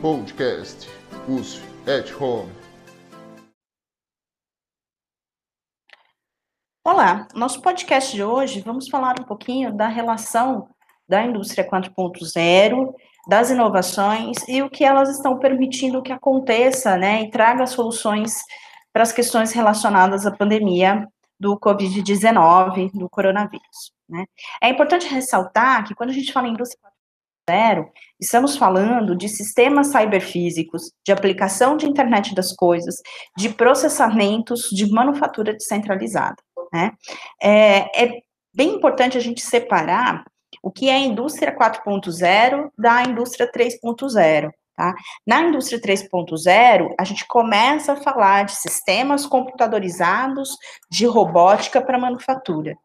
Podcast USF at Home. Olá, nosso podcast de hoje vamos falar um pouquinho da relação da indústria 4.0, das inovações e o que elas estão permitindo que aconteça, né, e traga soluções para as questões relacionadas à pandemia do Covid-19, do coronavírus. Né? É importante ressaltar que quando a gente fala em indústria 4.0, estamos falando de sistemas cyberfísicos, de aplicação de internet das coisas, de processamentos de manufatura descentralizada. Né? É, é bem importante a gente separar o que é a indústria 4.0 da indústria 3.0. Tá? Na indústria 3.0, a gente começa a falar de sistemas computadorizados de robótica para manufatura.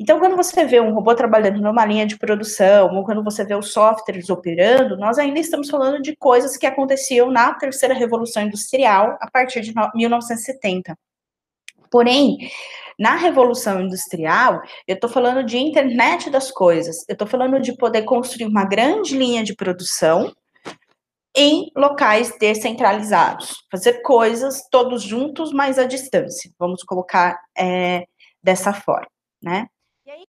Então, quando você vê um robô trabalhando numa linha de produção, ou quando você vê os softwares operando, nós ainda estamos falando de coisas que aconteciam na terceira revolução industrial, a partir de 1970. Porém, na Revolução Industrial, eu estou falando de internet das coisas, eu estou falando de poder construir uma grande linha de produção em locais descentralizados, fazer coisas todos juntos, mas à distância, vamos colocar é, dessa forma, né? E aí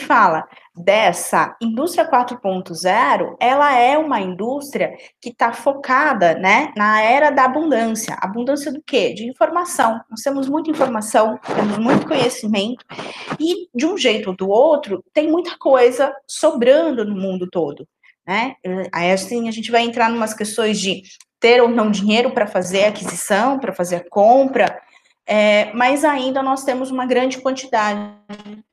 fala dessa indústria 4.0, ela é uma indústria que está focada, né, na era da abundância. Abundância do quê? De informação. Nós temos muita informação, temos muito conhecimento, e de um jeito ou do outro, tem muita coisa sobrando no mundo todo né? Aí assim a gente vai entrar em umas questões de ter ou não dinheiro para fazer aquisição, para fazer a compra, é, mas ainda nós temos uma grande quantidade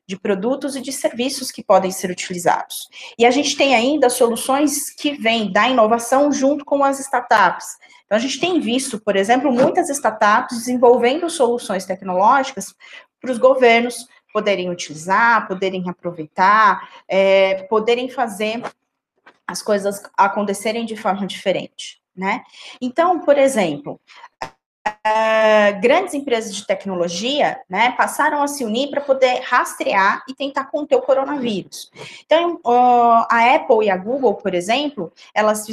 de produtos e de serviços que podem ser utilizados. E a gente tem ainda soluções que vêm da inovação junto com as startups. Então, a gente tem visto, por exemplo, muitas startups desenvolvendo soluções tecnológicas para os governos poderem utilizar, poderem aproveitar, é, poderem fazer as coisas acontecerem de forma diferente, né? Então, por exemplo, uh, grandes empresas de tecnologia, né, passaram a se unir para poder rastrear e tentar conter o coronavírus. Então, uh, a Apple e a Google, por exemplo, elas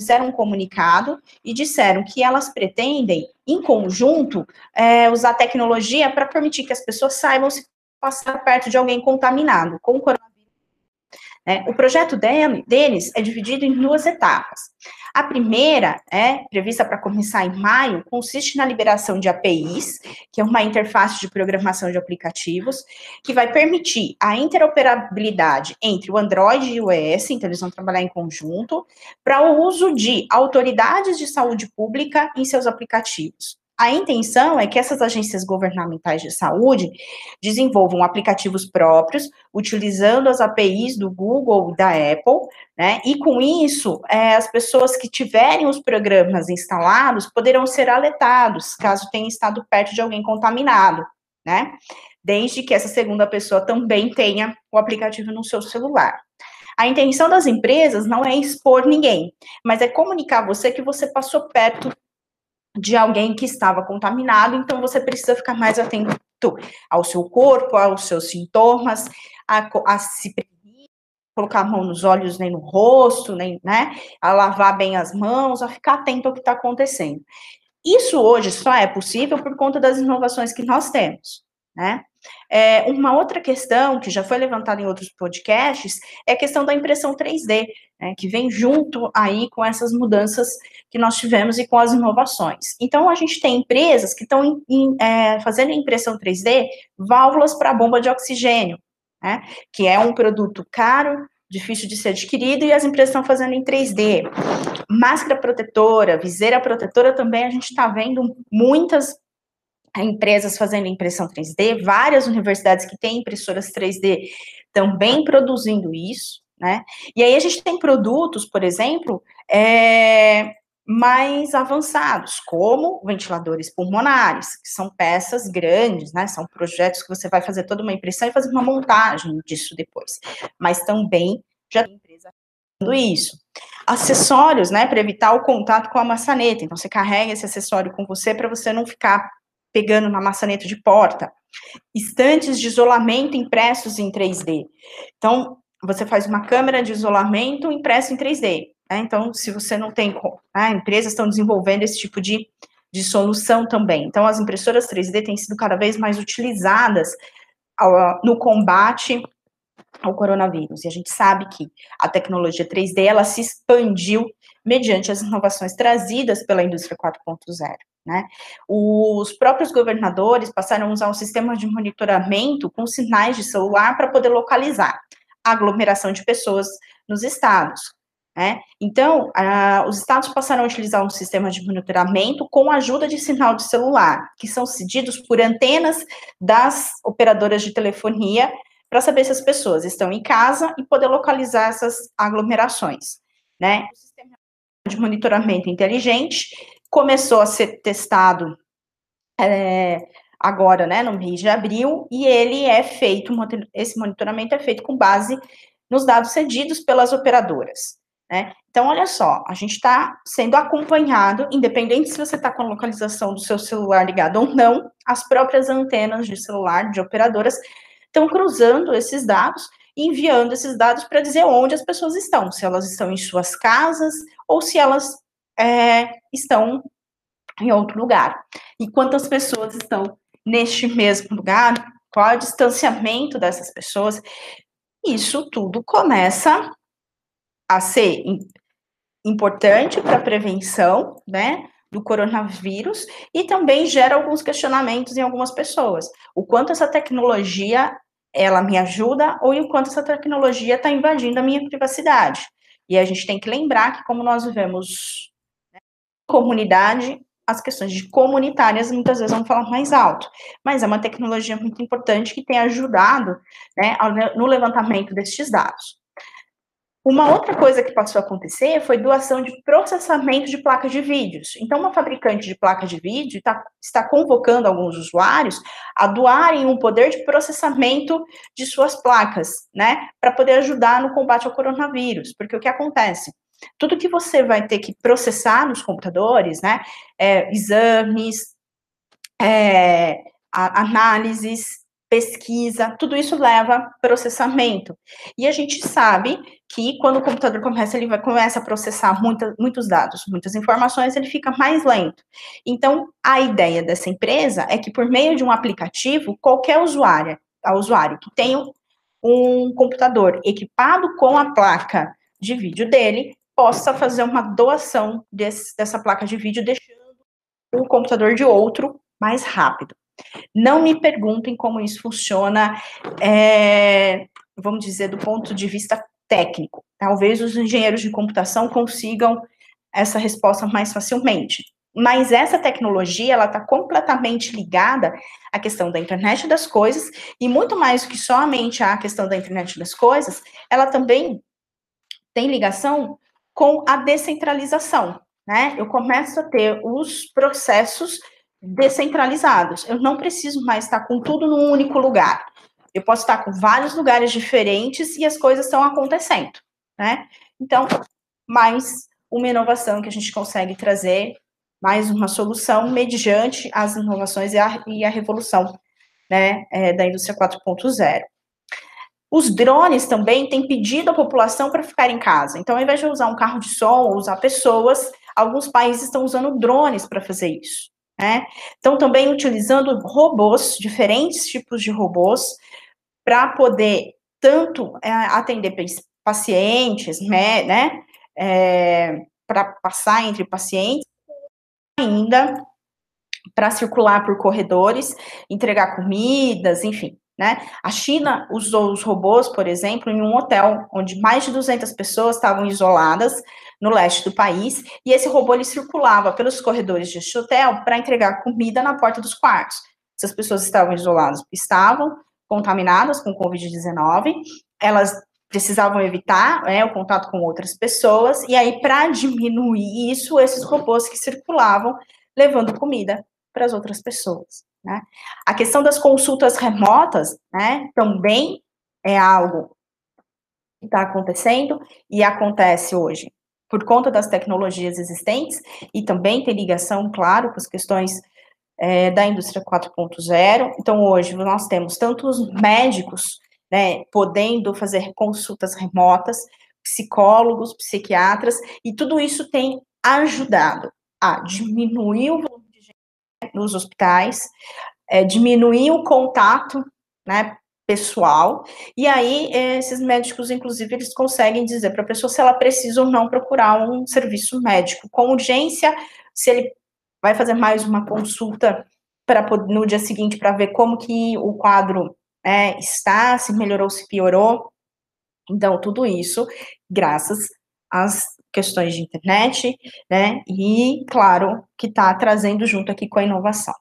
fizeram um comunicado e disseram que elas pretendem, em conjunto, é, usar tecnologia para permitir que as pessoas saibam se passar perto de alguém contaminado com o coronavírus é, o projeto dele, deles é dividido em duas etapas. A primeira, é prevista para começar em maio, consiste na liberação de APIs, que é uma interface de programação de aplicativos, que vai permitir a interoperabilidade entre o Android e o iOS, então eles vão trabalhar em conjunto, para o uso de autoridades de saúde pública em seus aplicativos. A intenção é que essas agências governamentais de saúde desenvolvam aplicativos próprios, utilizando as APIs do Google, da Apple, né? E com isso, é, as pessoas que tiverem os programas instalados poderão ser alertados caso tenha estado perto de alguém contaminado, né? Desde que essa segunda pessoa também tenha o aplicativo no seu celular. A intenção das empresas não é expor ninguém, mas é comunicar a você que você passou perto de alguém que estava contaminado, então você precisa ficar mais atento ao seu corpo, aos seus sintomas, a, a se colocar a mão nos olhos nem no rosto, nem, né, a lavar bem as mãos, a ficar atento ao que está acontecendo. Isso hoje só é possível por conta das inovações que nós temos, né? É, uma outra questão que já foi levantada em outros podcasts é a questão da impressão 3D, né, que vem junto aí com essas mudanças que nós tivemos e com as inovações. Então, a gente tem empresas que estão é, fazendo impressão 3D válvulas para bomba de oxigênio, né, que é um produto caro, difícil de ser adquirido, e as empresas estão fazendo em 3D. Máscara protetora, viseira protetora também, a gente está vendo muitas empresas fazendo impressão 3D, várias universidades que têm impressoras 3D também produzindo isso, né? E aí a gente tem produtos, por exemplo, é, mais avançados, como ventiladores pulmonares, que são peças grandes, né? São projetos que você vai fazer toda uma impressão e fazer uma montagem disso depois. Mas também já tem empresa fazendo isso. Acessórios, né, para evitar o contato com a maçaneta. Então, você carrega esse acessório com você para você não ficar pegando na maçaneta de porta, estantes de isolamento impressos em 3D. Então, você faz uma câmera de isolamento impressa em 3D. Né? Então, se você não tem, né, empresas estão desenvolvendo esse tipo de, de solução também. Então, as impressoras 3D têm sido cada vez mais utilizadas ao, no combate ao coronavírus. E a gente sabe que a tecnologia 3D ela se expandiu mediante as inovações trazidas pela indústria 4.0. Né? Os próprios governadores passaram a usar um sistema de monitoramento com sinais de celular para poder localizar aglomeração de pessoas nos estados. Né? Então, os estados passaram a utilizar um sistema de monitoramento com a ajuda de sinal de celular, que são cedidos por antenas das operadoras de telefonia para saber se as pessoas estão em casa e poder localizar essas aglomerações. Né? O sistema de monitoramento inteligente começou a ser testado é, agora, né, no mês de abril, e ele é feito, esse monitoramento é feito com base nos dados cedidos pelas operadoras. Né? Então, olha só, a gente está sendo acompanhado, independente se você está com a localização do seu celular ligado ou não, as próprias antenas de celular de operadoras estão cruzando esses dados enviando esses dados para dizer onde as pessoas estão, se elas estão em suas casas ou se elas é, estão em outro lugar. E quantas pessoas estão neste mesmo lugar, qual é o distanciamento dessas pessoas. Isso tudo começa a ser importante para a prevenção, né, do coronavírus e também gera alguns questionamentos em algumas pessoas. O quanto essa tecnologia ela me ajuda ou o quanto essa tecnologia está invadindo a minha privacidade. E a gente tem que lembrar que como nós vivemos né, comunidade, as questões de comunitárias muitas vezes vão falar mais alto, mas é uma tecnologia muito importante que tem ajudado né, no levantamento destes dados. Uma outra coisa que passou a acontecer foi doação de processamento de placas de vídeos. Então, uma fabricante de placa de vídeo tá, está convocando alguns usuários a doarem um poder de processamento de suas placas, né, para poder ajudar no combate ao coronavírus. Porque o que acontece? Tudo que você vai ter que processar nos computadores, né, é, exames, é, análises, pesquisa, tudo isso leva processamento. E a gente sabe que quando o computador começa, ele vai, começa a processar muita, muitos dados, muitas informações, ele fica mais lento. Então, a ideia dessa empresa é que por meio de um aplicativo, qualquer usuário, a usuário que tenha um computador equipado com a placa de vídeo dele, possa fazer uma doação desse, dessa placa de vídeo, deixando o computador de outro mais rápido. Não me perguntem como isso funciona, é, vamos dizer, do ponto de vista técnico. Talvez os engenheiros de computação consigam essa resposta mais facilmente. Mas essa tecnologia, ela está completamente ligada à questão da internet das coisas, e muito mais do que somente a questão da internet das coisas, ela também tem ligação com a descentralização, né? Eu começo a ter os processos descentralizados. Eu não preciso mais estar com tudo num único lugar. Eu posso estar com vários lugares diferentes e as coisas estão acontecendo, né? Então, mais uma inovação que a gente consegue trazer, mais uma solução mediante as inovações e a, e a revolução, né, é, da indústria 4.0. Os drones também têm pedido à população para ficar em casa. Então, ao invés de usar um carro de som ou usar pessoas, alguns países estão usando drones para fazer isso. Né? Estão também utilizando robôs, diferentes tipos de robôs, para poder tanto é, atender pacientes, né, né é, para passar entre pacientes, ainda para circular por corredores, entregar comidas, enfim. Né? A China usou os robôs, por exemplo, em um hotel onde mais de 200 pessoas estavam isoladas no leste do país, e esse robô ele circulava pelos corredores deste hotel para entregar comida na porta dos quartos. Essas pessoas estavam isoladas, estavam contaminadas com Covid-19, elas precisavam evitar né, o contato com outras pessoas, e aí, para diminuir isso, esses robôs que circulavam levando comida para as outras pessoas. Né? A questão das consultas remotas, né, também é algo que está acontecendo e acontece hoje por conta das tecnologias existentes e também tem ligação, claro, com as questões é, da indústria 4.0. Então, hoje nós temos tanto os médicos, né, podendo fazer consultas remotas, psicólogos, psiquiatras, e tudo isso tem ajudado a diminuir o nos hospitais, é, diminuir o contato, né, pessoal, e aí esses médicos, inclusive, eles conseguem dizer para a pessoa se ela precisa ou não procurar um serviço médico com urgência, se ele vai fazer mais uma consulta para no dia seguinte para ver como que o quadro é, está, se melhorou, se piorou. Então, tudo isso graças às questões de internet, né? E, claro, que está trazendo junto aqui com a inovação.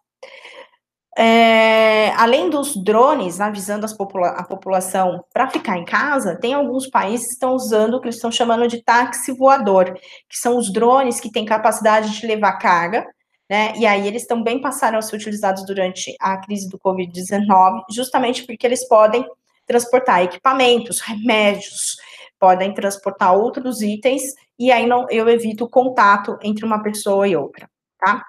É, além dos drones avisando popula a população para ficar em casa, tem alguns países que estão usando o que eles estão chamando de táxi voador, que são os drones que têm capacidade de levar carga, né? E aí eles também passaram a ser utilizados durante a crise do Covid-19, justamente porque eles podem transportar equipamentos, remédios, podem transportar outros itens, e aí não, eu evito o contato entre uma pessoa e outra, tá?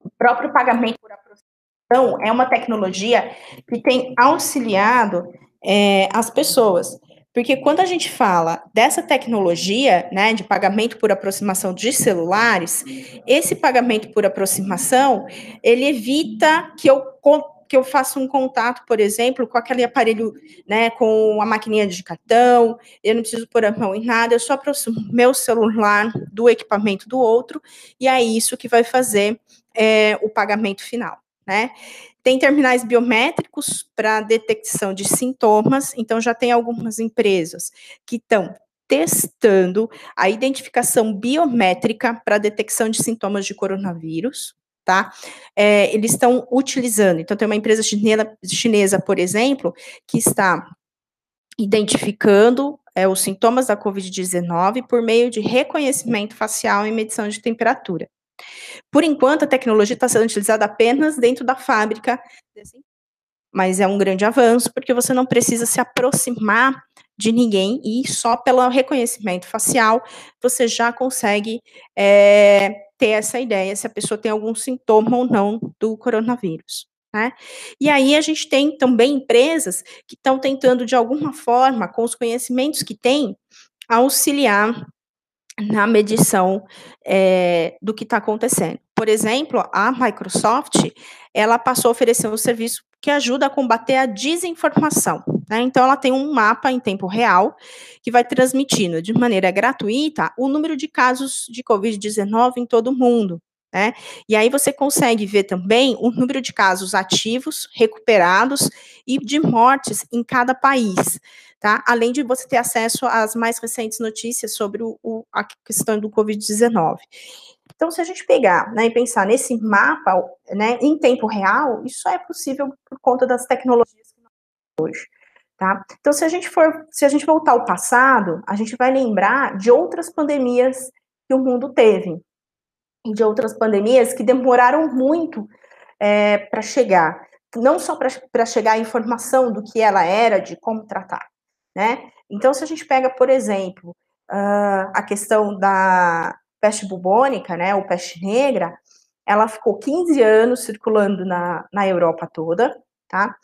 O próprio pagamento por aproximação é uma tecnologia que tem auxiliado é, as pessoas. Porque quando a gente fala dessa tecnologia, né, de pagamento por aproximação de celulares, esse pagamento por aproximação, ele evita que eu que eu faça um contato, por exemplo, com aquele aparelho, né, com a maquininha de cartão, eu não preciso pôr a mão em nada, eu só aproximo meu celular do equipamento do outro, e é isso que vai fazer é, o pagamento final, né? Tem terminais biométricos para detecção de sintomas, então já tem algumas empresas que estão testando a identificação biométrica para detecção de sintomas de coronavírus, tá? É, eles estão utilizando, então tem uma empresa chinesa, chinesa, por exemplo, que está identificando é, os sintomas da Covid-19 por meio de reconhecimento facial e medição de temperatura. Por enquanto, a tecnologia está sendo utilizada apenas dentro da fábrica, mas é um grande avanço, porque você não precisa se aproximar de ninguém e só pelo reconhecimento facial você já consegue é, ter essa ideia se a pessoa tem algum sintoma ou não do coronavírus. Né? E aí a gente tem também empresas que estão tentando, de alguma forma, com os conhecimentos que têm, auxiliar na medição é, do que está acontecendo. Por exemplo, a Microsoft, ela passou a oferecer um serviço que ajuda a combater a desinformação. Né? Então, ela tem um mapa em tempo real que vai transmitindo de maneira gratuita o número de casos de Covid-19 em todo o mundo. Né? E aí você consegue ver também o número de casos ativos, recuperados e de mortes em cada país tá? Além de você ter acesso às mais recentes notícias sobre o, o a questão do Covid-19. Então, se a gente pegar né, e pensar nesse mapa né, em tempo real, isso é possível por conta das tecnologias que nós temos hoje. Tá? Então, se a gente for, se a gente voltar ao passado, a gente vai lembrar de outras pandemias que o mundo teve, e de outras pandemias que demoraram muito é, para chegar, não só para chegar a informação do que ela era, de como tratar, né? Então, se a gente pega, por exemplo, uh, a questão da peste bubônica, né, ou peste negra, ela ficou 15 anos circulando na, na Europa toda, tá?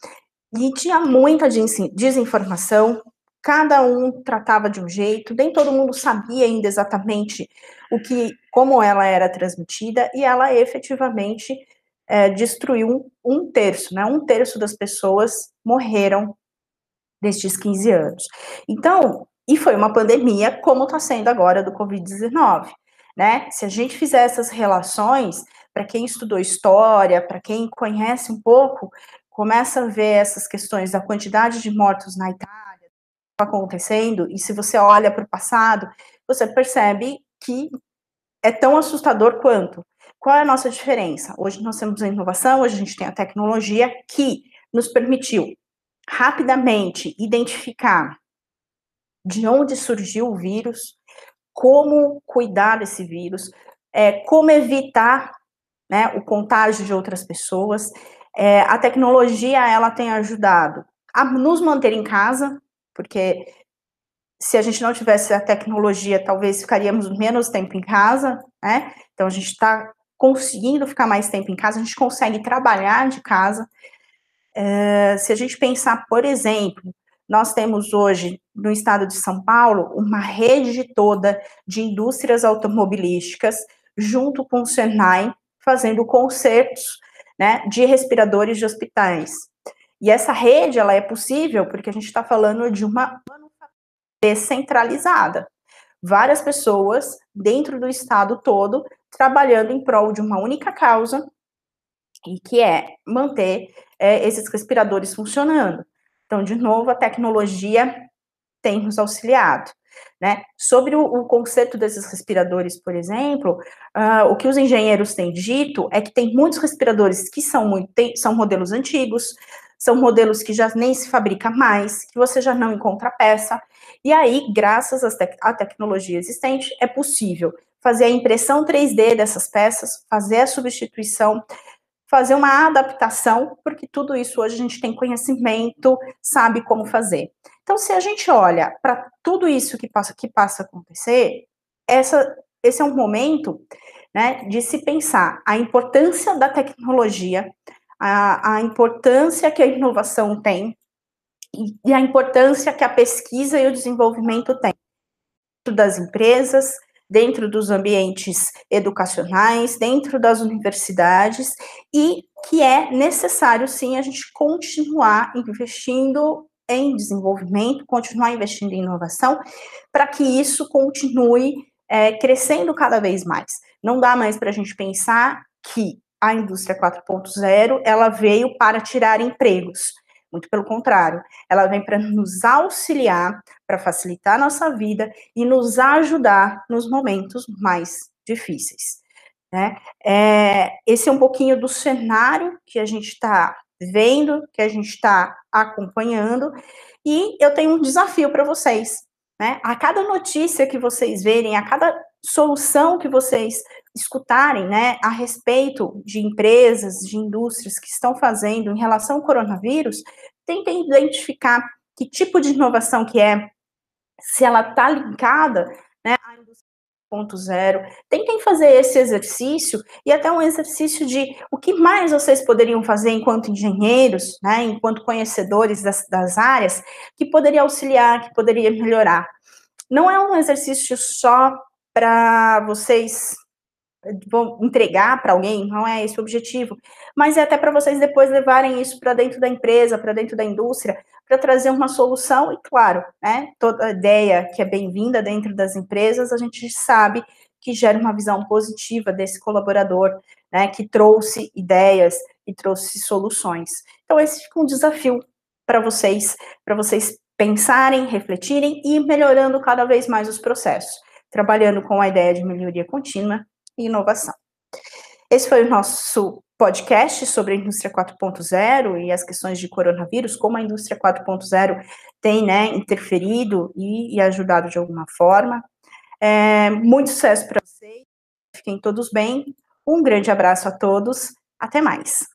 E tinha muita desinformação, cada um tratava de um jeito, nem todo mundo sabia ainda exatamente o que, como ela era transmitida, e ela efetivamente é, destruiu um, um terço, né? Um terço das pessoas morreram destes 15 anos. Então, e foi uma pandemia, como está sendo agora do Covid-19, né? Se a gente fizer essas relações, para quem estudou história, para quem conhece um pouco, começa a ver essas questões da quantidade de mortos na Itália acontecendo, e se você olha para o passado, você percebe que é tão assustador quanto. Qual é a nossa diferença? Hoje nós temos a inovação, hoje a gente tem a tecnologia que nos permitiu rapidamente identificar de onde surgiu o vírus, como cuidar desse vírus, é, como evitar né, o contágio de outras pessoas. É, a tecnologia ela tem ajudado a nos manter em casa, porque se a gente não tivesse a tecnologia, talvez ficaríamos menos tempo em casa, né? Então a gente está conseguindo ficar mais tempo em casa, a gente consegue trabalhar de casa. É, se a gente pensar, por exemplo, nós temos hoje, no estado de São Paulo, uma rede toda de indústrias automobilísticas, junto com o Senai, fazendo concertos né, de respiradores de hospitais. E essa rede, ela é possível porque a gente está falando de uma descentralizada. Várias pessoas dentro do estado todo trabalhando em prol de uma única causa, e que é manter é, esses respiradores funcionando. Então, de novo, a tecnologia tem nos auxiliado. Né? Sobre o, o conceito desses respiradores, por exemplo, uh, o que os engenheiros têm dito é que tem muitos respiradores que são, muito, tem, são modelos antigos, são modelos que já nem se fabrica mais, que você já não encontra peça, e aí, graças à tecnologia existente, é possível fazer a impressão 3D dessas peças, fazer a substituição, fazer uma adaptação, porque tudo isso hoje a gente tem conhecimento, sabe como fazer. Então, se a gente olha para tudo isso que passa, que passa a acontecer, essa, esse é um momento né, de se pensar a importância da tecnologia, a, a importância que a inovação tem e, e a importância que a pesquisa e o desenvolvimento têm dentro das empresas, dentro dos ambientes educacionais, dentro das universidades, e que é necessário, sim, a gente continuar investindo em desenvolvimento, continuar investindo em inovação, para que isso continue é, crescendo cada vez mais. Não dá mais para a gente pensar que a indústria 4.0 ela veio para tirar empregos. Muito pelo contrário, ela vem para nos auxiliar, para facilitar a nossa vida e nos ajudar nos momentos mais difíceis. Né? É, esse é um pouquinho do cenário que a gente está vendo, que a gente está acompanhando, e eu tenho um desafio para vocês. Né? A cada notícia que vocês verem, a cada solução que vocês escutarem, né, a respeito de empresas, de indústrias que estão fazendo em relação ao coronavírus, tentem identificar que tipo de inovação que é, se ela está indústria 4.0. Tentem fazer esse exercício e até um exercício de o que mais vocês poderiam fazer enquanto engenheiros, né, enquanto conhecedores das, das áreas, que poderia auxiliar, que poderia melhorar. Não é um exercício só para vocês vão entregar para alguém, não é esse o objetivo, mas é até para vocês depois levarem isso para dentro da empresa, para dentro da indústria, para trazer uma solução, e claro, né, toda ideia que é bem-vinda dentro das empresas, a gente sabe que gera uma visão positiva desse colaborador, né, que trouxe ideias e trouxe soluções. Então, esse fica um desafio para vocês, para vocês pensarem, refletirem e melhorando cada vez mais os processos, trabalhando com a ideia de melhoria contínua e inovação. Esse foi o nosso podcast sobre a indústria 4.0 e as questões de coronavírus, como a indústria 4.0 tem né, interferido e, e, ajudado de alguma forma. É, muito sucesso para vocês, fiquem todos bem, um grande abraço a todos, até mais.